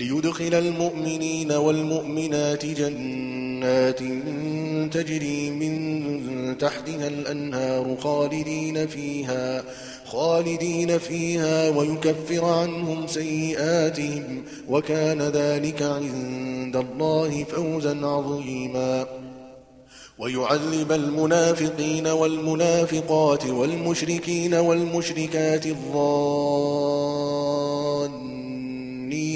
ليدخل المؤمنين والمؤمنات جنات تجري من تحتها الأنهار خالدين فيها خالدين فيها ويكفر عنهم سيئاتهم وكان ذلك عند الله فوزا عظيما. ويعذب المنافقين والمنافقات والمشركين والمشركات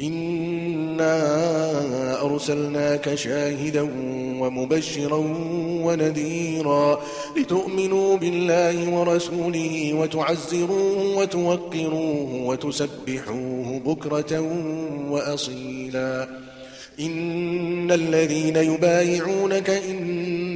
إنا أرسلناك شاهدا ومبشرا ونذيرا لتؤمنوا بالله ورسوله وتعزروه وتوقروه وتسبحوه بكرة وأصيلا إن الذين يبايعونك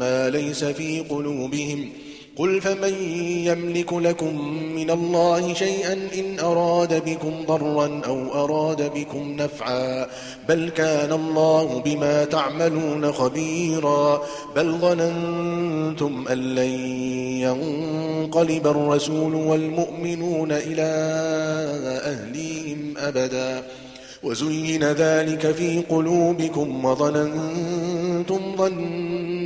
ما ليس في قلوبهم. قل فمن يملك لكم من الله شيئا إن أراد بكم ضرا أو أراد بكم نفعا. بل كان الله بما تعملون خبيرا. بل ظننتم أن لن ينقلب الرسول والمؤمنون إلى أهليهم أبدا. وزين ذلك في قلوبكم وظننتم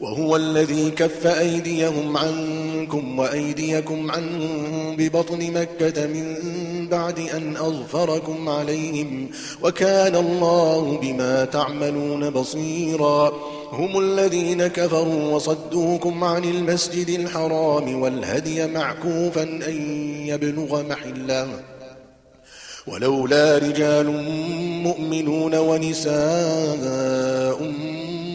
وهو الذي كف أيديهم عنكم وأيديكم عنهم ببطن مكة من بعد أن أظفركم عليهم وكان الله بما تعملون بصيرا. هم الذين كفروا وصدوكم عن المسجد الحرام والهدي معكوفا أن يبلغ محله. ولولا رجال مؤمنون ونساء